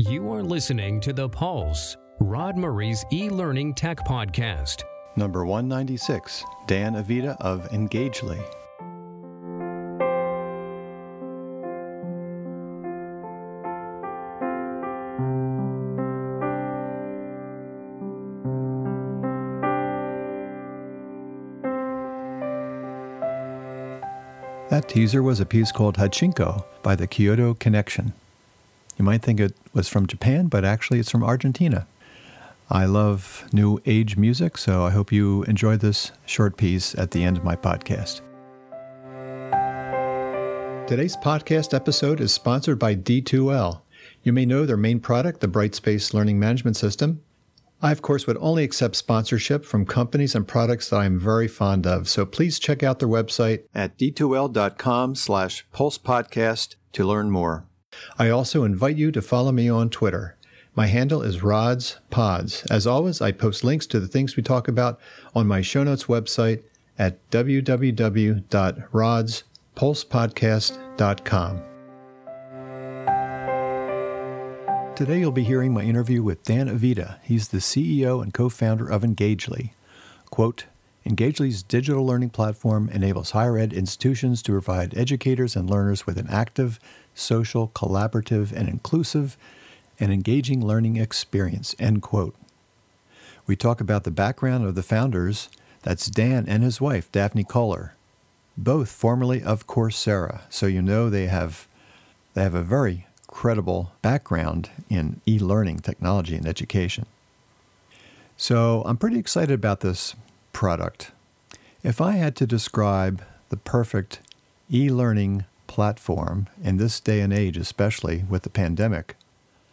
You are listening to The Pulse, Rod Murray's e learning tech podcast. Number 196, Dan Avida of Engageli. That teaser was a piece called Hachiko by the Kyoto Connection. You might think it was from Japan, but actually it's from Argentina. I love new age music, so I hope you enjoy this short piece at the end of my podcast. Today's podcast episode is sponsored by D2L. You may know their main product, the Brightspace Learning Management System. I, of course, would only accept sponsorship from companies and products that I'm very fond of, so please check out their website at d2l.com slash pulsepodcast to learn more. I also invite you to follow me on Twitter. My handle is Rods Pods. As always, I post links to the things we talk about on my show notes website at www.rodspulsepodcast.com. Today you'll be hearing my interview with Dan Avida. He's the CEO and co-founder of Engageli. Quote, Engageli's digital learning platform enables higher ed institutions to provide educators and learners with an active, social, collaborative, and inclusive and engaging learning experience. End quote. We talk about the background of the founders. That's Dan and his wife, Daphne Koller, both formerly of Coursera. So you know they have they have a very credible background in e-learning technology and education. So I'm pretty excited about this product. If I had to describe the perfect e-learning platform in this day and age, especially with the pandemic,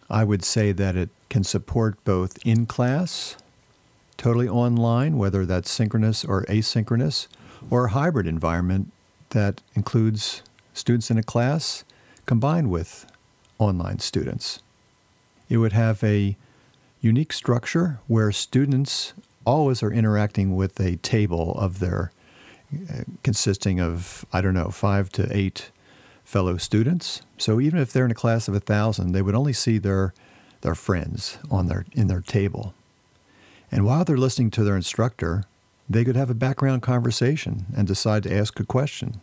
I would say that it can support both in class, totally online, whether that's synchronous or asynchronous, or a hybrid environment that includes students in a class combined with online students. It would have a unique structure where students always are interacting with a table of their uh, consisting of I don't know five to eight fellow students. So even if they're in a class of a thousand, they would only see their their friends on their in their table. And while they're listening to their instructor, they could have a background conversation and decide to ask a question.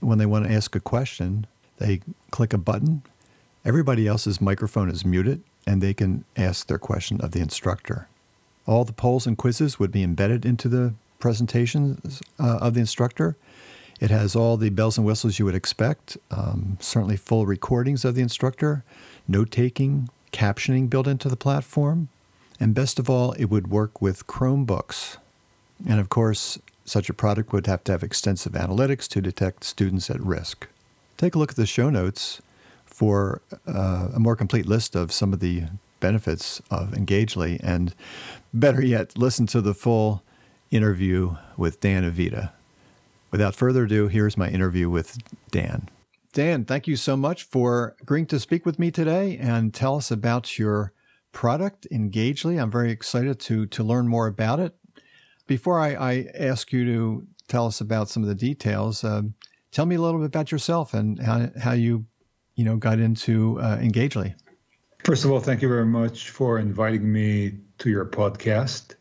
And when they want to ask a question, they click a button. Everybody else's microphone is muted, and they can ask their question of the instructor. All the polls and quizzes would be embedded into the presentations uh, of the instructor. It has all the bells and whistles you would expect, um, certainly full recordings of the instructor, note taking, captioning built into the platform, and best of all, it would work with Chromebooks. And of course, such a product would have to have extensive analytics to detect students at risk. Take a look at the show notes for uh, a more complete list of some of the benefits of Engageli, and better yet, listen to the full interview with Dan Avida. Without further ado, here's my interview with Dan. Dan, thank you so much for agreeing to speak with me today and tell us about your product, Engageli. I'm very excited to to learn more about it. Before I, I ask you to tell us about some of the details, uh, tell me a little bit about yourself and how, how you, you know, got into uh, Engageli. First of all, thank you very much for inviting me to your podcast.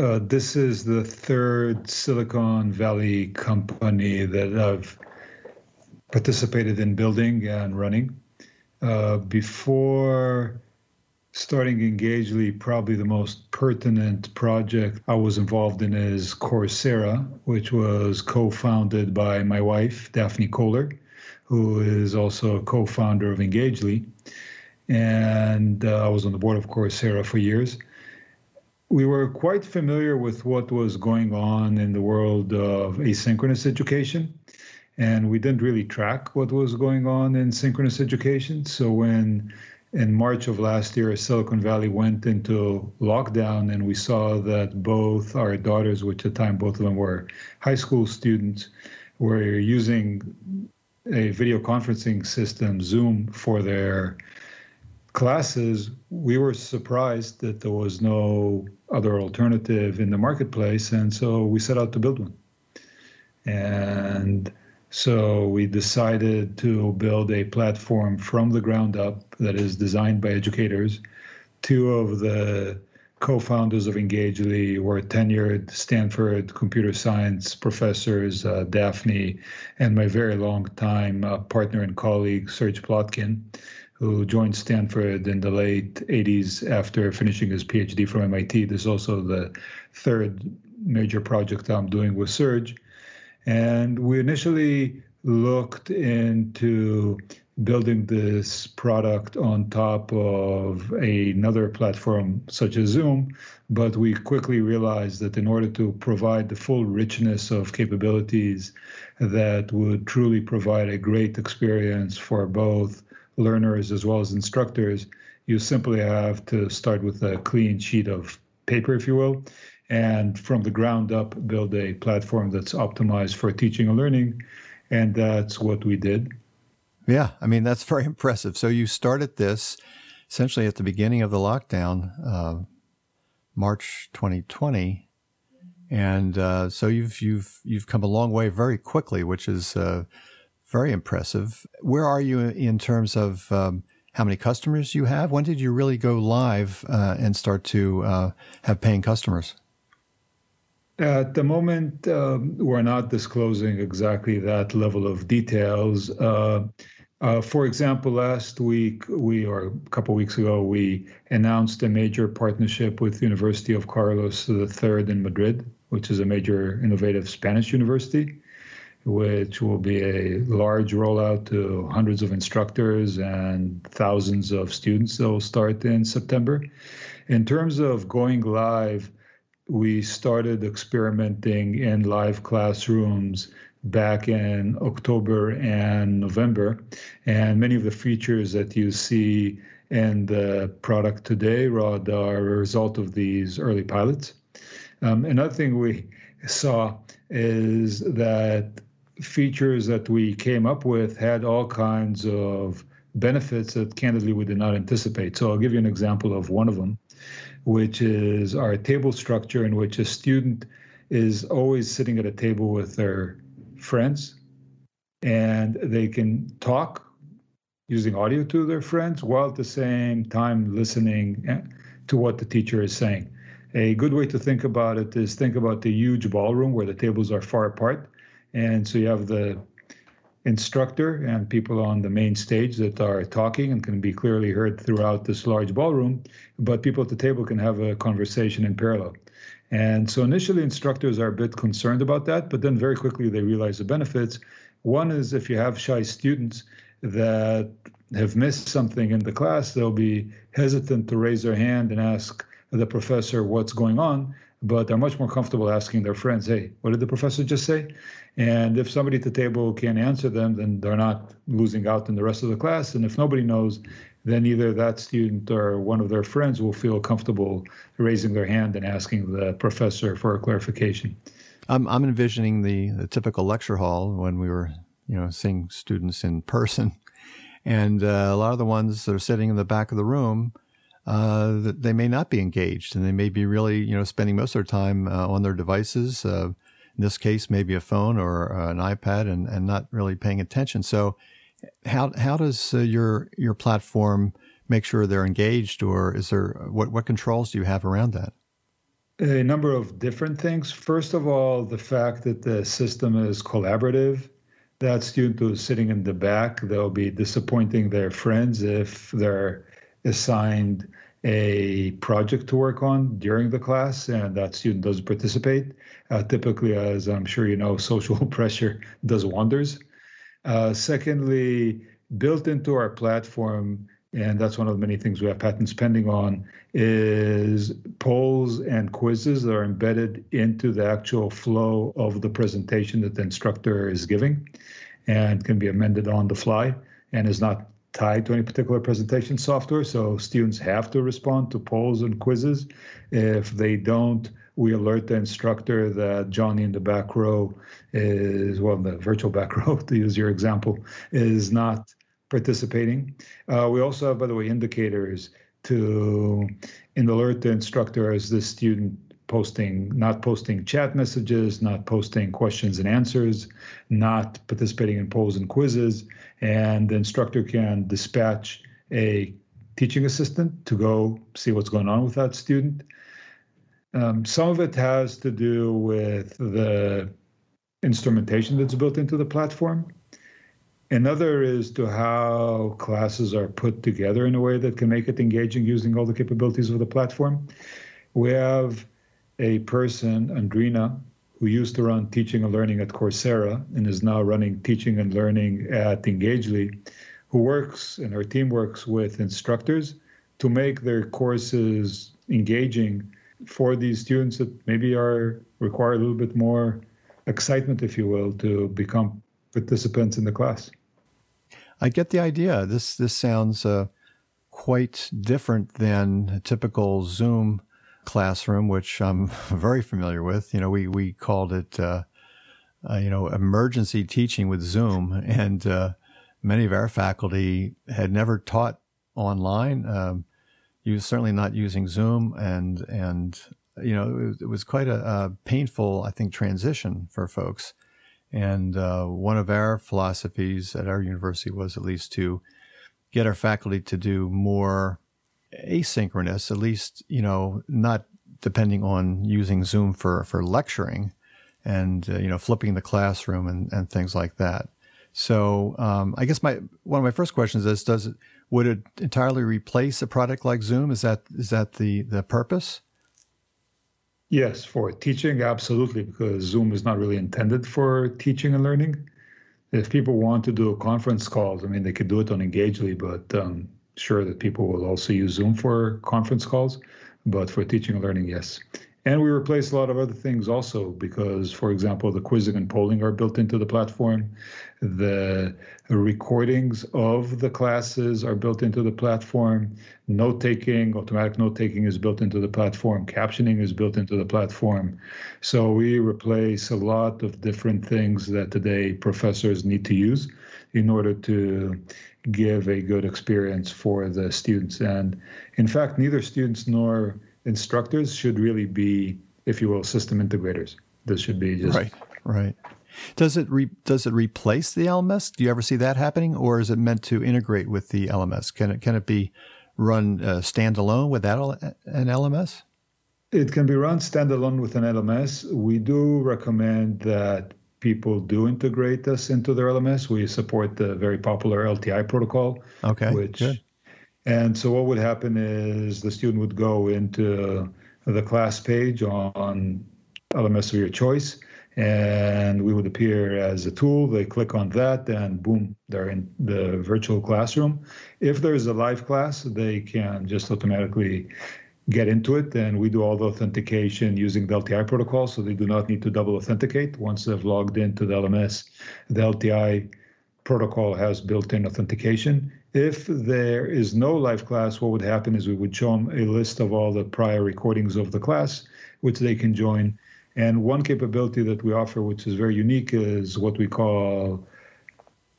Uh, this is the third Silicon Valley company that I've participated in building and running. Uh, before starting Engageli, probably the most pertinent project I was involved in is Coursera, which was co founded by my wife, Daphne Koller, who is also a co founder of Engageli and uh, I was on the board of Coursera for years. We were quite familiar with what was going on in the world of asynchronous education, and we didn't really track what was going on in synchronous education. So when in March of last year, Silicon Valley went into lockdown, and we saw that both our daughters, which at the time both of them were high school students, were using a video conferencing system, Zoom, for their classes, we were surprised that there was no other alternative in the marketplace, and so we set out to build one. And So we decided to build a platform from the ground up that is designed by educators. Two of the co-founders of Engageli were tenured Stanford computer science professors, uh, Daphne, and my very long time uh, partner and colleague, Serge Plotkin, who joined Stanford in the late 80s after finishing his PhD from MIT. This is also the third major project I'm doing with Serge. And we initially looked into building this product on top of another platform such as Zoom, but we quickly realized that in order to provide the full richness of capabilities that would truly provide a great experience for both learners as well as instructors, you simply have to start with a clean sheet of paper, if you will, and from the ground up build a platform that's optimized for teaching and learning. And that's what we did. Yeah, I mean, that's very impressive. So you started this essentially at the beginning of the lockdown, uh, March 2020. And uh, so you've you've you've come a long way very quickly, which is uh, very impressive. Where are you in terms of um, how many customers you have? When did you really go live uh, and start to uh, have paying customers? At the moment, um, we're not disclosing exactly that level of details. Uh, uh, for example, last week, we or a couple weeks ago, we announced a major partnership with University of Carlos III in Madrid, which is a major innovative Spanish university, which will be a large rollout to hundreds of instructors and thousands of students that will start in September. In terms of going live, we started experimenting in live classrooms back in October and November. And many of the features that you see in the product today, Rod, are a result of these early pilots. Um, another thing we saw is that features that we came up with had all kinds of benefits that candidly we did not anticipate. So I'll give you an example of one of them which is our table structure in which a student is always sitting at a table with their friends and they can talk using audio to their friends while at the same time listening eh, to what the teacher is saying. A good way to think about it is think about the huge ballroom where the tables are far apart. And so you have the instructor and people on the main stage that are talking and can be clearly heard throughout this large ballroom, but people at the table can have a conversation in parallel. And so initially, instructors are a bit concerned about that, but then very quickly they realize the benefits. One is if you have shy students that have missed something in the class, they'll be hesitant to raise their hand and ask the professor what's going on but they're much more comfortable asking their friends, hey, what did the professor just say? And if somebody at the table can answer them, then they're not losing out in the rest of the class. And if nobody knows, then either that student or one of their friends will feel comfortable raising their hand and asking the professor for a clarification. I'm, I'm envisioning the, the typical lecture hall when we were, you know, seeing students in person. And uh, a lot of the ones that are sitting in the back of the room uh, that they may not be engaged and they may be really, you know, spending most of their time uh, on their devices. Uh, in this case, maybe a phone or uh, an iPad and, and not really paying attention. So how, how does uh, your, your platform make sure they're engaged or is there, what, what controls do you have around that? A number of different things. First of all, the fact that the system is collaborative. That student who's sitting in the back, they'll be disappointing their friends if they're assigned a project to work on during the class and that student doesn't participate. Uh, typically, as I'm sure you know, social pressure does wonders. Uh, secondly, built into our platform, and that's one of the many things we have patents pending on, is polls and quizzes that are embedded into the actual flow of the presentation that the instructor is giving and can be amended on the fly and is not tied to any particular presentation software. So students have to respond to polls and quizzes. If they don't, we alert the instructor that Johnny in the back row is, well, the virtual back row, to use your example, is not participating. Uh, we also have, by the way, indicators to alert the instructor as the student posting, not posting chat messages, not posting questions and answers, not participating in polls and quizzes, and the instructor can dispatch a teaching assistant to go see what's going on with that student. Um, some of it has to do with the instrumentation that's built into the platform. Another is to how classes are put together in a way that can make it engaging using all the capabilities of the platform. We have a person, Andrina, who used to run teaching and learning at Coursera and is now running teaching and learning at Engageli, who works and her team works with instructors to make their courses engaging for these students that maybe are require a little bit more excitement, if you will, to become participants in the class. I get the idea. This this sounds uh, quite different than a typical Zoom classroom, which I'm very familiar with. You know, we we called it uh, uh, you know emergency teaching with Zoom, and uh, many of our faculty had never taught online. Um, you certainly not using Zoom, and and you know it was, it was quite a, a, painful, I think, transition for folks. And uh, one of our philosophies at our university was at least to get our faculty to do more asynchronous, at least, you know, not depending on using Zoom for, for lecturing and, uh, you know, flipping the classroom and, and things like that. So um, I guess my one of my first questions is: Does it would it entirely replace a product like Zoom? Is that is that the the purpose? Yes, for teaching, absolutely, because Zoom is not really intended for teaching and learning. If people want to do conference calls, I mean, they could do it on Engageli, but um, sure that people will also use Zoom for conference calls. But for teaching and learning, yes. And we replace a lot of other things also because, for example, the quizzing and polling are built into the platform. The recordings of the classes are built into the platform. Note taking, automatic note taking is built into the platform. Captioning is built into the platform. So we replace a lot of different things that today professors need to use in order to give a good experience for the students. And in fact, neither students nor instructors should really be, if you will, system integrators. This should be just right. Right. Does it re- does it replace the LMS? Do you ever see that happening, or is it meant to integrate with the LMS? Can it can it be run uh, standalone without an LMS? It can be run standalone with an LMS. We do recommend that people do integrate us into their LMS. We support the very popular LTI protocol. Okay. Which good. And so what would happen is the student would go into the class page on LMS of your choice, and we would appear as a tool. They click on that, and boom, they're in the virtual classroom. If there's a live class, they can just automatically get into it, and we do all the authentication using the LTI protocol, so they do not need to double authenticate. Once they've logged into the LMS, the LTI protocol has built-in authentication. If there is no live class, what would happen is we would show them a list of all the prior recordings of the class, which they can join. And one capability that we offer, which is very unique, is what we call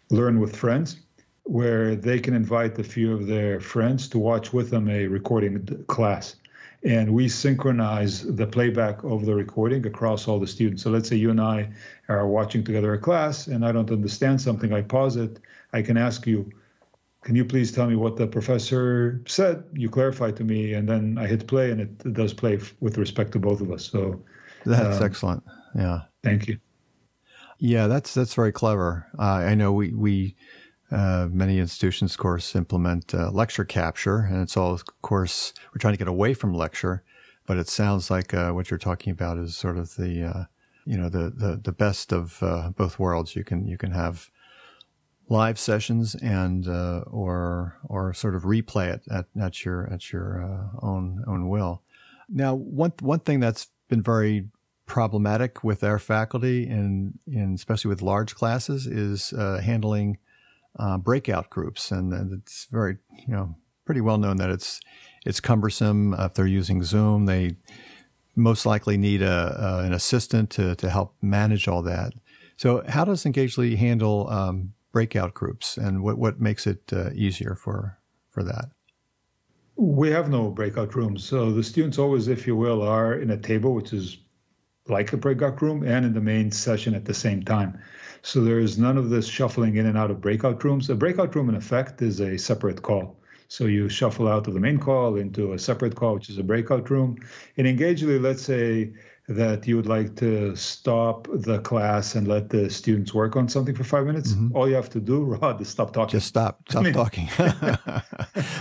Learn with Friends, where they can invite a few of their friends to watch with them a recording class and we synchronize the playback of the recording across all the students. So let's say you and I are watching together a class and I don't understand something, I pause it, I can ask you, can you please tell me what the professor said? You clarify to me, and then I hit play, and it, does play f- with respect to both of us. So that's um, excellent. Yeah. Thank you. Yeah, that's that's very clever. Uh, I know we we uh, many institutions, of course, implement uh, lecture capture, and it's all, of course, we're trying to get away from lecture. But it sounds like uh, what you're talking about is sort of the, uh, you know, the the, the best of uh, both worlds. You can you can have live sessions and uh, or or sort of replay it at, at your at your own own will. Now, one one thing that's been very problematic with our faculty and, and especially with large classes is handling uh, breakout groups, and, and, it's very you know pretty well known that it's it's cumbersome uh, if they're using Zoom. They most likely need a, an assistant to to help manage all that. So, how does Engageli handle um, breakout groups, and what what makes it uh, easier for for that? We have no breakout rooms. So the students always, if you will, are in a table, which is like a breakout room, and in the main session at the same time. So there is none of this shuffling in and out of breakout rooms. A breakout room, in effect, is a separate call. So you shuffle out of the main call into a separate call, which is a breakout room. In Engageli, let's say that you would like to stop the class and let the students work on something for five minutes, mm-hmm. all you have to do, Rod, is stop talking. Just stop, stop talking.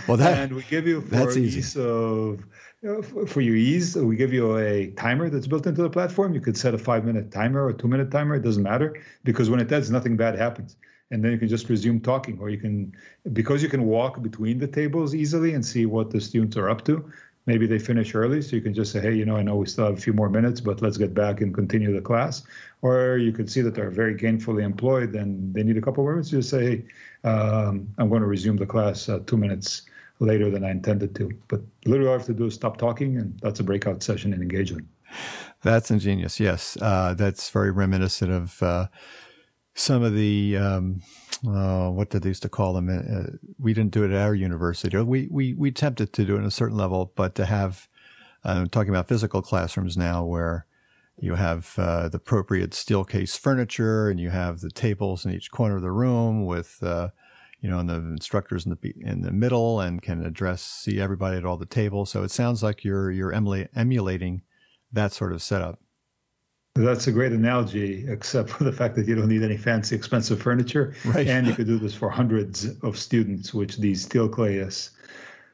well, that and we give you for that's easy. ease of you know, for your ease, we give you a timer that's built into the platform. You could set a five minute timer or two minute timer. It doesn't matter because when it does, nothing bad happens. And then you can just resume talking, or you can, because you can walk between the tables easily and see what the students are up to maybe they finish early so you can just say hey you know i know we still have a few more minutes but let's get back and continue the class. Or you could see that they're very gainfully employed and they need a couple more minutes just say hey um, i'm going to resume the class uh, two minutes later than i intended to. But literally all i have to do is stop talking and that's a breakout session in engagement. That's ingenious. Yes uh, that's very reminiscent of uh, some of the um, uh, what did they used to call them? Uh, we didn't do it at our university. We we we attempted to do it at a certain level, but to have I'm uh, talking about physical classrooms now, where you have uh, the appropriate Steelcase furniture, and you have the tables in each corner of the room with uh, you know, and the instructors in the in the middle, and can address see everybody at all the tables. So it sounds like you're you're emulating that sort of setup. That's a great analogy, except for the fact that you don't need any fancy, expensive furniture. Right. And you could do this for hundreds of students, which these Steelcase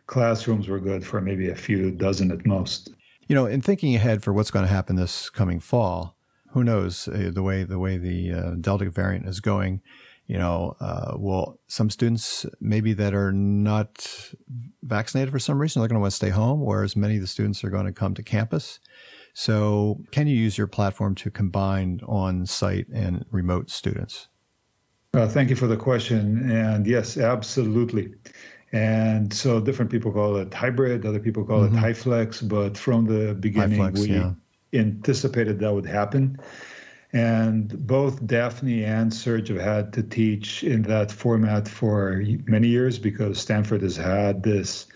classrooms were good for maybe a few dozen at most. You know, in thinking ahead for what's going to happen this coming fall, who knows uh, the way the way the uh, Delta variant is going. You know, uh, will some students maybe that are not vaccinated for some reason they're going to want to stay home, whereas many of the students are going to come to campus. So, can you use your platform to combine on site and remote students? Uh, thank you for the question. And yes, absolutely. And so, different people call it hybrid, other people call mm-hmm. it HyFlex, but from the beginning, HyFlex, we yeah. anticipated that would happen. And both Daphne and Serge have had to teach in that format for many years because Stanford has had this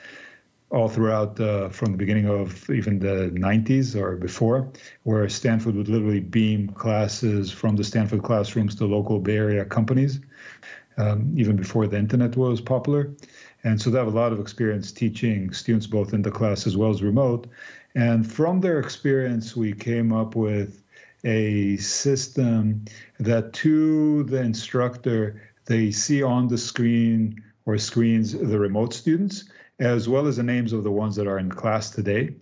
all throughout uh, from the beginning of even the 90s or before, where Stanford would literally beam classes from the Stanford classrooms to local Bay Area companies, um, even before the internet was popular. And so they have a lot of experience teaching students both in the class as well as remote. And from their experience, we came up with a system that to the instructor, they see on the screen or screens the remote students as well as the names of the ones that are in class today.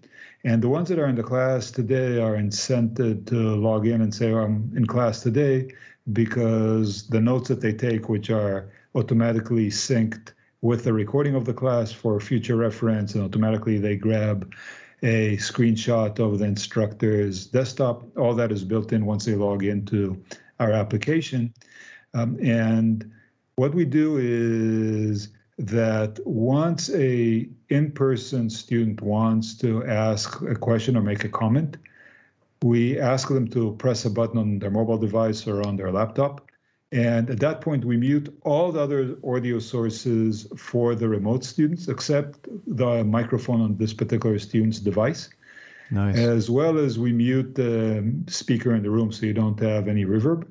And the ones that are in the class today are incented to log in and say, oh, I'm in class today, because the notes that they take, which are automatically synced with the recording of the class for future reference, and automatically they grab a screenshot of the instructor's desktop. All that is built in once they log into our application. Um, and what we do is that once a in-person student wants to ask a question or make a comment, we ask them to press a button on their mobile device or on their laptop. And at that point, we mute all the other audio sources for the remote students except the microphone on this particular student's device. Nice. As well as we mute the speaker in the room so you don't have any reverb.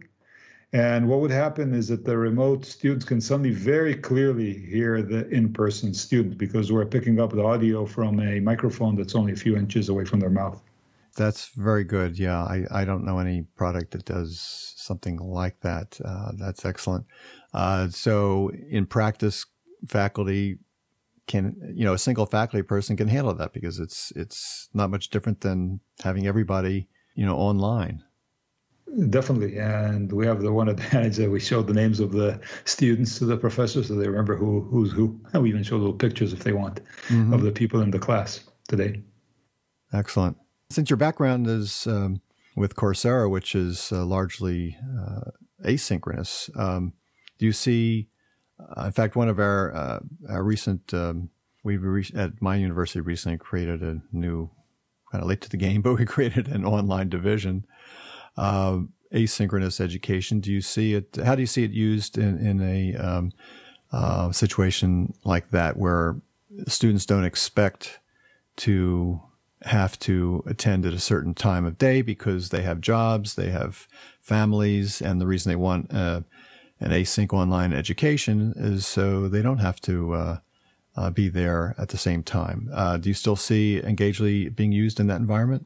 And what would happen is that the remote students can suddenly very clearly hear the in person student because we're picking up the audio from a microphone that's only a few inches away from their mouth. That's very good. Yeah, I, I don't know any product that does something like that. Uh, that's excellent. Uh, so, in practice, faculty can you know a single faculty person can handle that because it's it's not much different than having everybody you know online Definitely, and we have the one advantage that we show the names of the students to the professors, so they remember who who's who. And we even show little pictures if they want mm-hmm. of the people in the class today. Excellent. Since your background is um, with Coursera, which is uh, largely uh, asynchronous, um, do you see? Uh, in fact, one of our uh, our recent um, we re- at my university recently created a new kind of late to the game, but we created an online division uh, asynchronous education. Do you see it? How do you see it used in in a um, uh, situation like that, where students don't expect to have to attend at a certain time of day because they have jobs, they have families, and the reason they want uh, an async online education is so they don't have to uh, uh, be there at the same time. Uh, do you still see Engageli being used in that environment?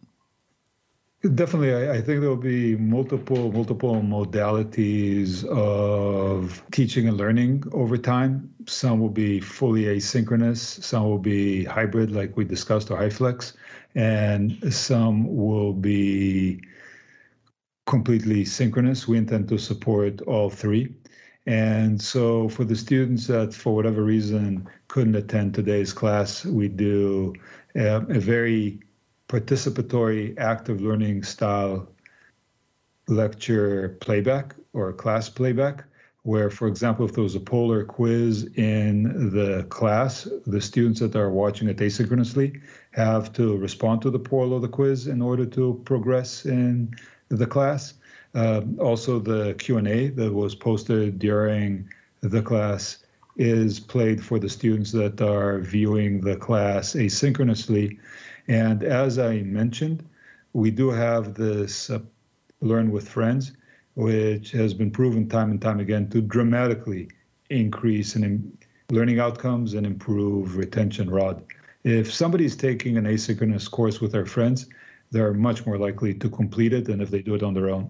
Definitely, I, I, think there will be multiple multiple modalities of teaching and learning over time. Some will be fully asynchronous, some will be hybrid, like we discussed, or HyFlex, and some will be completely synchronous. We intend to support all three. And so, for the students that, for whatever reason, couldn't attend today's class, we do a, a very participatory active learning style lecture playback or class playback where for example if there was a polar quiz in the class the students that are watching it asynchronously have to respond to the poll or the quiz in order to progress in the class. Uh, also the q&a that was posted during the class is played for the students that are viewing the class asynchronously and as I mentioned, we do have this uh, Learn with Friends, which has been proven time and time again to dramatically increase in learning outcomes and improve retention rod. If somebody's taking an asynchronous course with their friends, they're much more likely to complete it than if they do it on their own.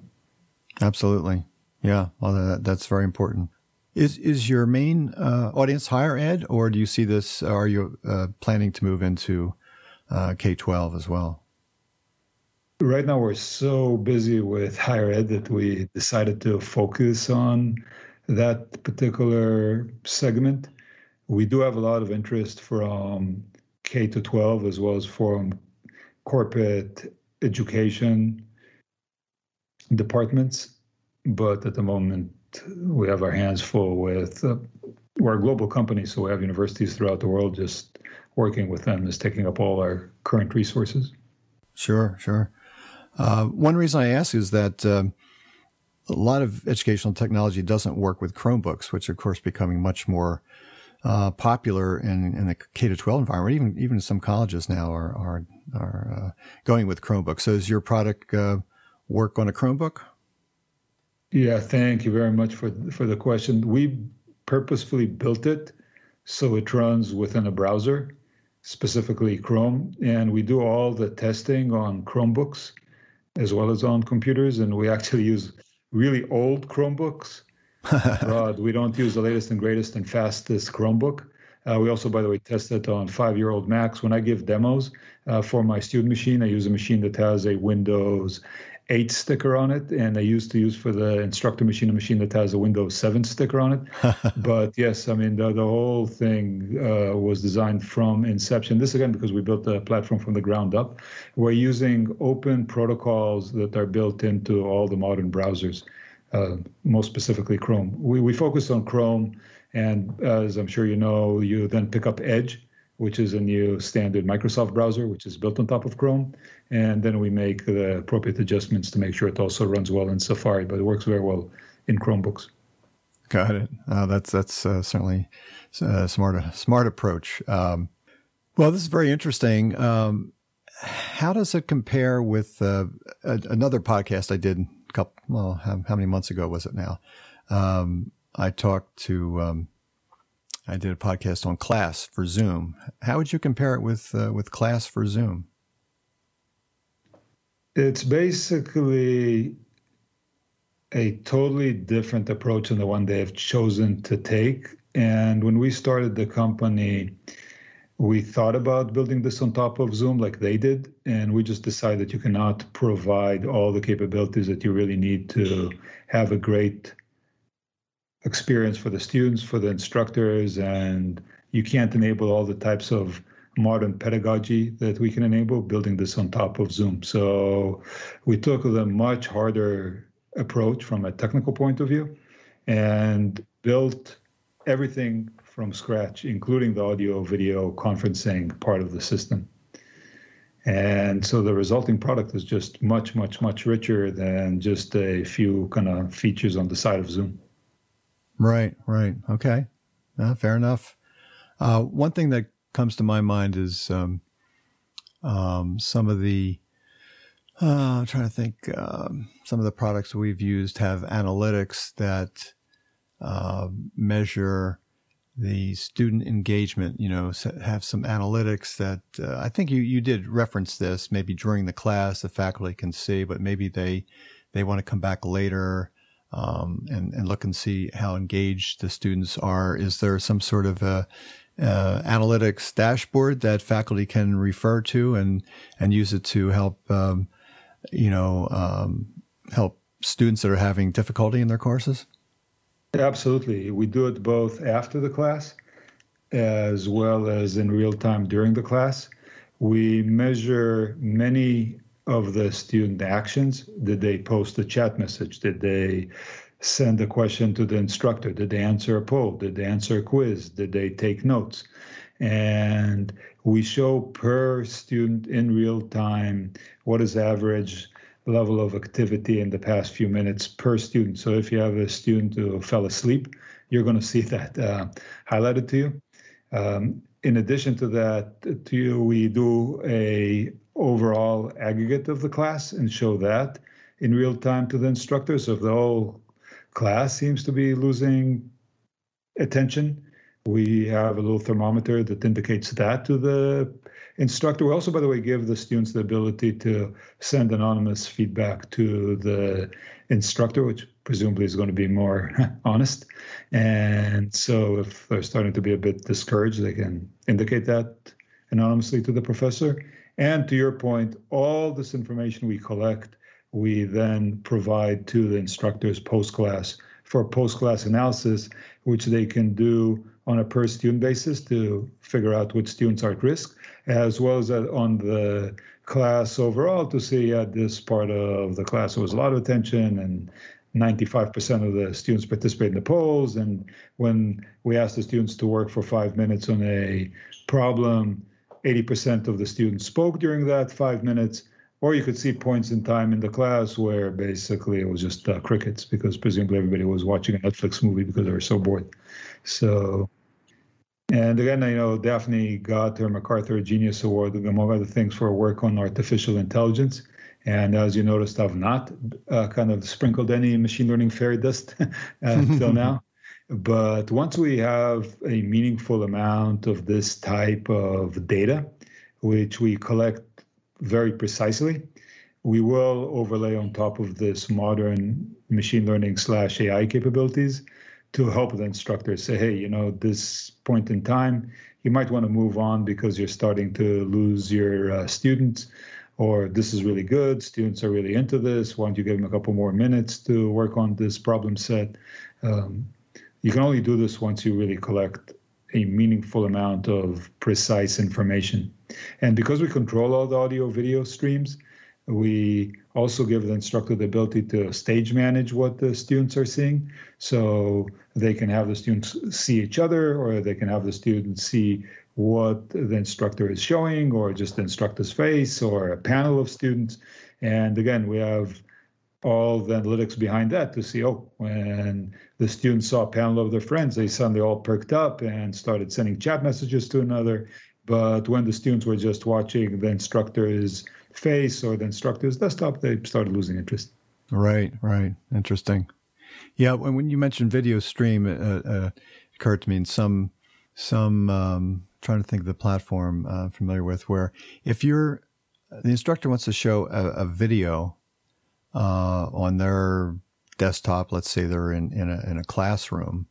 Absolutely. Yeah. Well, that, that's very important. Is is your main uh, audience higher ed, or do you see this? Are you uh, planning to move into uh, K 12 as well? Right now, we're so busy with higher ed that we decided to focus on that particular segment. We do have a lot of interest from K to 12 as well as from corporate education departments. But at the moment, we have our hands full with, uh, we're a global company, so we have universities throughout the world just working with them is taking up all our current resources. Sure, sure. Uh, one reason I ask is that uh, a lot of educational technology doesn't work with Chromebooks, which are, of course becoming much more uh, popular in, in the K to 12 environment. Even even some colleges now are are, are uh, going with Chromebooks. So, does your product uh, work on a Chromebook? Yeah, thank you very much for for the question. We purposefully built it so it runs within a browser specifically Chrome, and we do all the testing on Chromebooks as well as on computers, and we actually use really old Chromebooks. Rod, we don't use the latest and greatest and fastest Chromebook. Uh, we also, by the way, test it on five-year-old Macs. When I give demos uh, for my student machine, I use a machine that has a Windows 8 sticker on it, and I used to use for the instructor machine a machine that has a Windows 7 sticker on it. but yes, I mean, the, the whole thing uh, was designed from inception. This again, because we built the platform from the ground up. We're using open protocols that are built into all the modern browsers, uh, most specifically Chrome. We, we focus on Chrome, and as I'm sure you know, you then pick up Edge which is a new standard Microsoft browser, which is built on top of Chrome. And then we make the appropriate adjustments to make sure it also runs well in Safari, but it works very well in Chromebooks. Got it. Uh, that's that's uh, certainly a uh, smart smart approach. Um, well, this is very interesting. Um, how does it compare with uh, a, another podcast I did a couple? Well, how, how, many months ago was it now? Um, I talked to um, I did a podcast on class for Zoom. How would you compare it with uh, with class for Zoom? It's basically a totally different approach than the one they have chosen to take. And when we started the company, we thought about building this on top of Zoom like they did, and we just decided that you cannot provide all the capabilities that you really need to have a great experience for the students, for the instructors, and you can't enable all the types of modern pedagogy that we can enable building this on top of Zoom. So we took the much harder approach from a technical point of view and built everything from scratch, including the audio video conferencing part of the system. And so the resulting product is just much, much, much richer than just a few kind of features on the side of Zoom. Right, right. Okay. Uh, fair enough. Uh, one thing that comes to my mind is um, um, some of the uh, I'm trying to think. Um, some of the products we've used have analytics that uh, measure the student engagement. You know, have some analytics that uh, I think you you did reference this. Maybe during the class, the faculty can see, but maybe they they want to come back later um, and and look and see how engaged the students are. Is there some sort of a analytics dashboard that faculty can refer to and and use it to help um, you know um, help students that are having difficulty in their courses? Absolutely, we do it both after the class as well as in real time during the class. We measure many of the student actions. Did they post a chat message? Did they send a question to the instructor? Did they answer a poll? Did they answer a quiz? Did they take notes? And we show per student in real time what is average level of activity in the past few minutes per student. So if you have a student who fell asleep, you're going to see that uh, highlighted to you. Um, in addition to that, to you, we do a overall aggregate of the class and show that in real time to the instructors. So if the whole class seems to be losing attention. We have a little thermometer that indicates that to the instructor. We also, by the way, give the students the ability to send anonymous feedback to the instructor, which presumably is going to be more honest. And so if they're starting to be a bit discouraged, they can indicate that anonymously to the professor. And to your point, all this information we collect we then provide to the instructors post class for post class analysis, which they can do on a per student basis to figure out which students are at risk, as well as uh, on the class overall to see at this part of the class there was a lot of attention and 95% of the students participate in the polls. And when we ask the students to work for five minutes on a problem, 80% of the students spoke during that five minutes or you could see points in time in the class where basically it was just uh, crickets because presumably everybody was watching a Netflix movie because they were so bored. So, and again, you know, Daphne got her MacArthur Genius Award, among other things, for work on artificial intelligence. And as you noticed, I've not uh, kind of sprinkled any machine learning fairy dust until now. But once we have a meaningful amount of this type of data, which we collect very precisely. We will overlay on top of this modern machine learning slash AI capabilities to help the instructors say, hey, you know, this point in time, you might want to move on because you're starting to lose your uh, students, or this is really good. Students are really into this. Why don't you give them a couple more minutes to work on this problem set? Um, you can only do this once you really collect a meaningful amount of precise information. And because we control all the audio video streams, we also give the instructor the ability to stage manage what the students are seeing. So they can have the students see each other, or they can have the students see what the instructor is showing, or just the instructor's face, or a panel of students. And again, we have all the analytics behind that to see, oh, when the students saw a panel of their friends, they suddenly all perked up and started sending chat messages to another. But when the students were just watching the instructor's face or the instructor's desktop, they started losing interest. Right, right. Interesting. Yeah, when, when you mentioned video stream, it uh, uh, occurred to me in some, some um, trying to think of the platform uh, I'm familiar with, where if you're, the instructor wants to show a, a video uh, on their desktop, let's say they're in, in, a, in a classroom,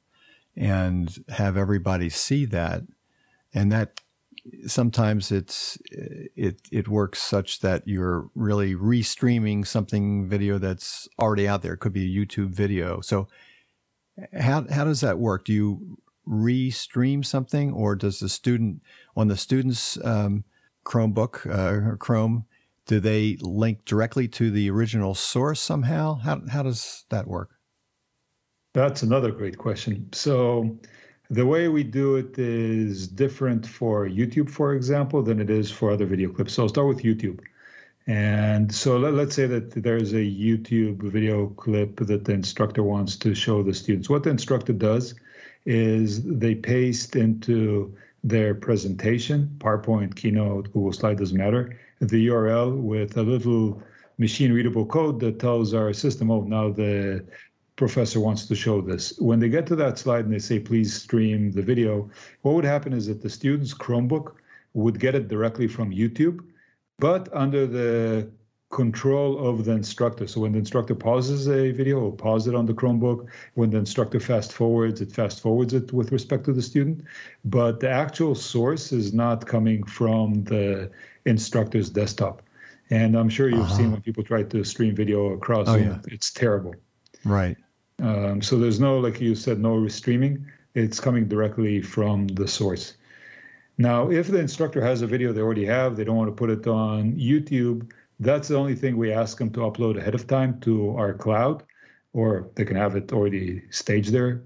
and have everybody see that. And that sometimes it's it it works such that you're really restreaming something video that's already out there. It could be a YouTube video. So how how does that work? Do you restream something, or does the student on the student's um, Chromebook uh, or Chrome do they link directly to the original source somehow? How, how does that work? That's another great question. So, the way we do it is different for YouTube, for example, than it is for other video clips. So, I'll start with YouTube. And so let, us say that there's a YouTube video clip that the instructor wants to show the students. What the instructor does is they paste into their presentation, PowerPoint, Keynote, Google Slide, doesn't matter, the URL with a little machine readable code that tells our system, oh, now the professor wants to show this. When they get to that slide and they say, please stream the video, what would happen is that the student's Chromebook would get it directly from YouTube, but under the control of the instructor. So when the instructor pauses a video, it'll pause it on the Chromebook. When the instructor fast forwards, it fast forwards it with respect to the student. But the actual source is not coming from the instructor's desktop. And I'm sure you've uh-huh. seen when people try to stream video across, oh, yeah. it's terrible. Right. Um, so there's no, like you said, no streaming. It's coming directly from the source. Now, if the instructor has a video they already have, they don't want to put it on YouTube, that's the only thing we ask them to upload ahead of time to our cloud, or they can have it already staged there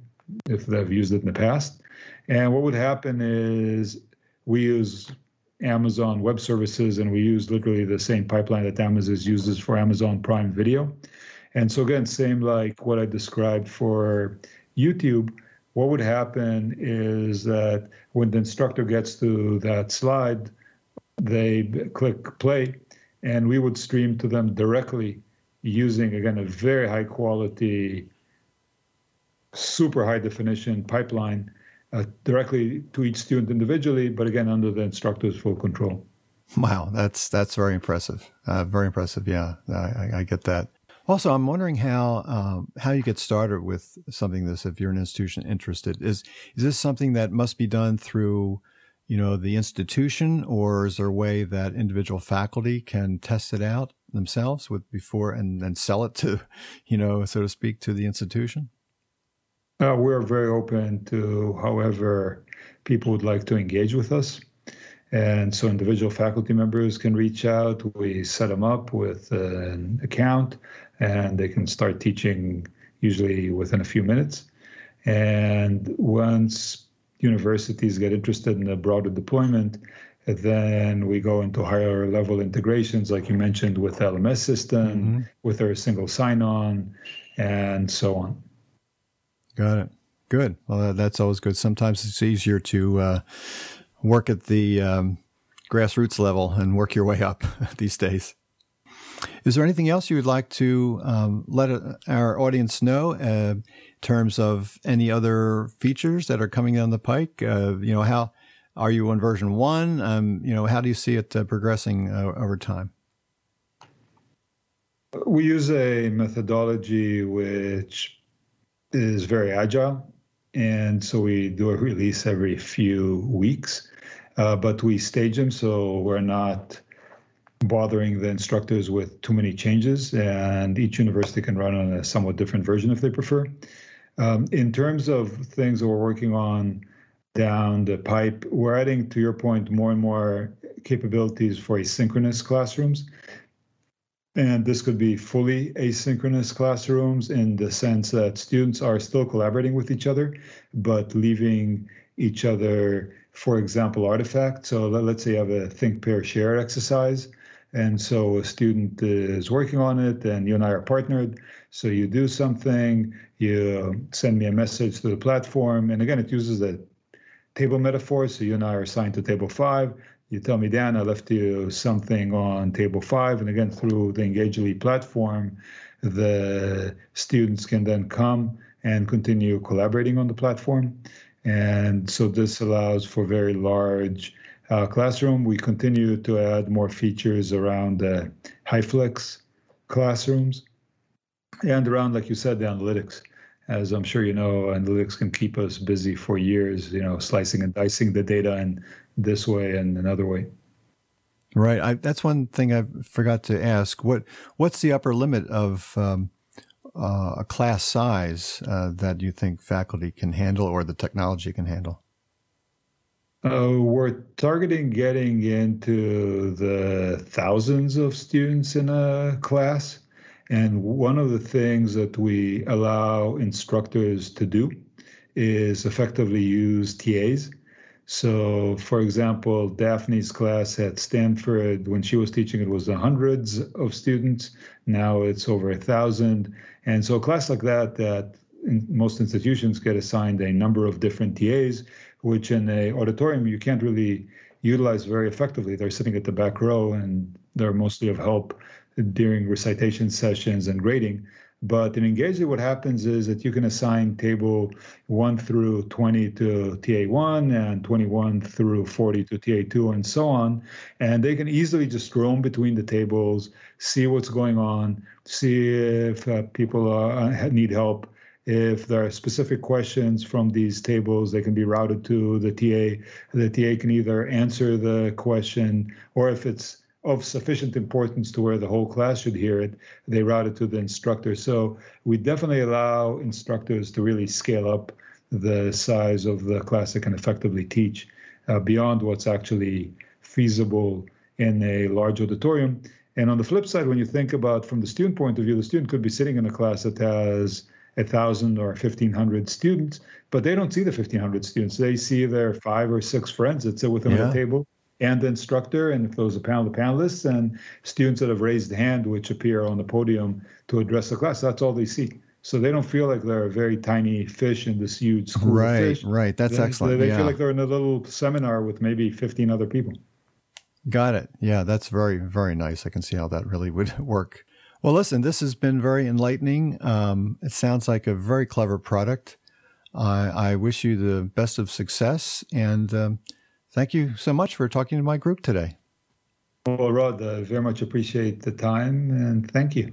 if they've used it in the past. And what would happen is we use Amazon Web Services and we use literally the same pipeline that Amazon uses for Amazon Prime Video. And so, again, same like what I described for YouTube. What would happen is that when the instructor gets to that slide, they click play and we would stream to them directly using again a very high quality super high definition pipeline uh, directly to each student individually but again under the instructor's full control. Wow that's that's very impressive. Uh, very impressive yeah. I, I, get that. Also i'm wondering how um, how you get started with something this if you're an institution interested. Is is this something that must be done through you know, the institution, or is there a way that individual faculty can test it out themselves with before and then sell it to, you know, so to speak, to the institution? Uh, we're very open to however people would like to engage with us. And so individual faculty members can reach out. We set them up with an account and they can start teaching usually within a few minutes. And once universities get interested in a broader deployment, then we go into higher level integrations, like you mentioned, with LMS system, mm-hmm. with our single sign-on, and so on. Got it. Good. Well, that's always good. Sometimes it's easier to uh, work at the um, grassroots level and work your way up these days. Is there anything else you would like to um, let uh, our audience know uh, terms of any other features that are coming down the pike? Uh, you know, how are you on version one? Um, you know, how do you see it uh, progressing uh, over time? We use a methodology which is very agile, and so we do a release every few weeks. Uh, but we stage them so we're not bothering the instructors with too many changes, and each university can run on a somewhat different version if they prefer. Um, in terms of things that we're working on down the pipe, we're adding, to your point, more and more capabilities for asynchronous classrooms. And this could be fully asynchronous classrooms in the sense that students are still collaborating with each other, but leaving each other, for example, artifacts. So let's say you have a think, pair, share exercise and so a student is working on it, and you and I are partnered. So you do something, you send me a message to the platform. And again, it uses the table metaphor. So you and I are assigned to table five. You tell me, Dan, I left you something on table five. And again, through the Engageli platform, the students can then come and continue collaborating on the platform. And so this allows for very large classroom. We continue to add more features around the HyFlex classrooms and around, like you said, the analytics. As I'm sure you know, analytics can keep us busy for years, you know, slicing and dicing the data in this way and another way. Right. I, that's one thing I forgot to ask. What What's the upper limit of um, uh, a class size uh, that you think faculty can handle or the technology can handle? Uh, we're targeting getting into the thousands of students in a class. And one of the things that we allow instructors to do is effectively use TAs. So, for example, Daphne's class at Stanford, when she was teaching, it was hundreds of students. Now it's over a thousand. And so, a class like that, that in most institutions get assigned a number of different TAs which in a auditorium you can't really utilize very effectively. They're sitting at the back row and they're mostly of help during recitation sessions and grading. But in Engageli, what happens is that you can assign table 1 through 20 to TA1 and 21 through 40 to TA2 and so on. And they can easily just roam between the tables, see what's going on, see if uh, people uh, need help. If there are specific questions from these tables, they can be routed to the TA. The TA can either answer the question or if it's of sufficient importance to where the whole class should hear it, they route it to the instructor. So we definitely allow instructors to really scale up the size of the class that can effectively teach uh, beyond what's actually feasible in a large auditorium. And on the flip side, when you think about from the student point of view, the student could be sitting in a class that has a thousand or fifteen hundred students, but they don't see the fifteen hundred students. They see their five or six friends that sit with them yeah. at a table and the instructor, and if those are panel, the panelists, and students that have raised hand, which appear on the podium to address the class. That's all they see. So they don't feel like they're a very tiny fish in this huge school. Right, right. That's they, excellent. They, yeah. feel like they're in a little seminar with maybe 15 other people. Got it. Yeah, that's very, very nice. I can see how that really would work. Well, listen, this has been very enlightening. Um, it sounds like a very clever product. I, I wish you the best of success and um, Thank you so much for talking to my group today. Well, Rod, I very much appreciate the time and thank you.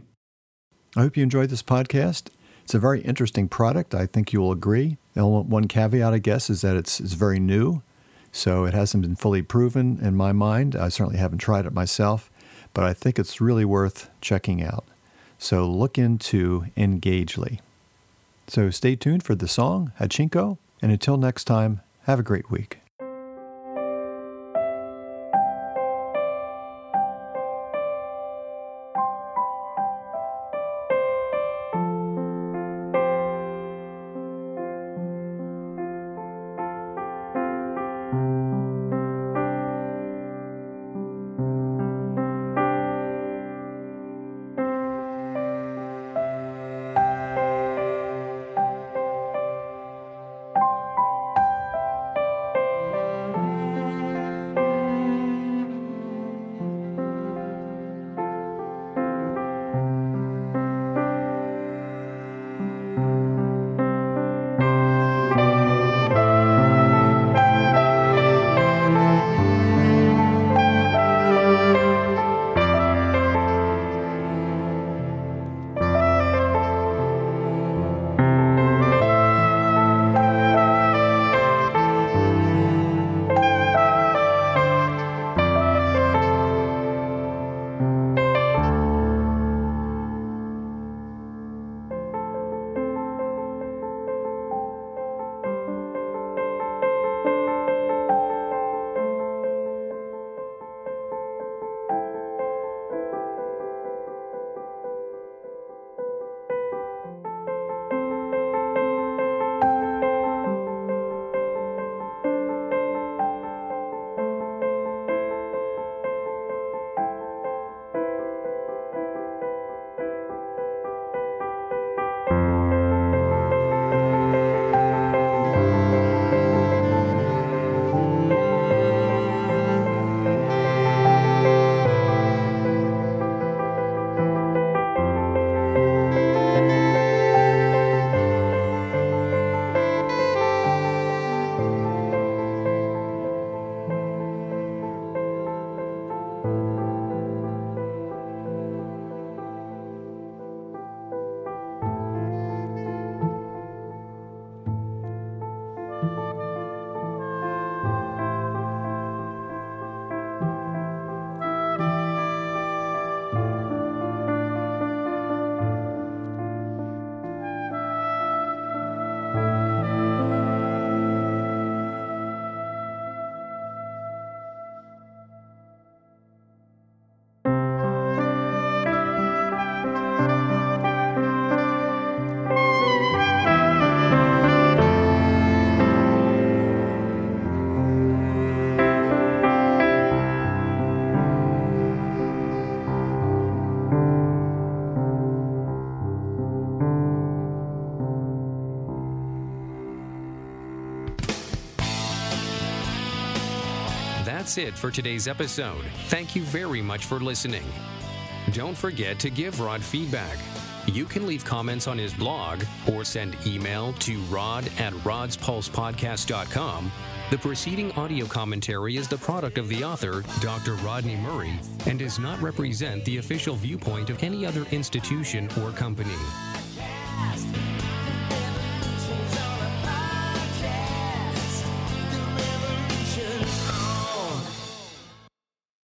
I hope you enjoyed this podcast. It's a very interesting product. I think you'll agree. The only one caveat, I guess, is that it's, it's very new. So it hasn't been fully proven in my mind. I certainly haven't tried it myself, but I think it's really worth checking out. So look into Engageli. So stay tuned for the song, Hachiko, and until next time, have a great week. That's it for today's episode. Thank you very much for listening. Don't forget to give Rod feedback. You can leave comments on his blog or send email to rod at rodspulsepodcast.com. The preceding audio commentary is the product of the author, Dr. Rodney Murray, and does not represent the official viewpoint of any other institution or company.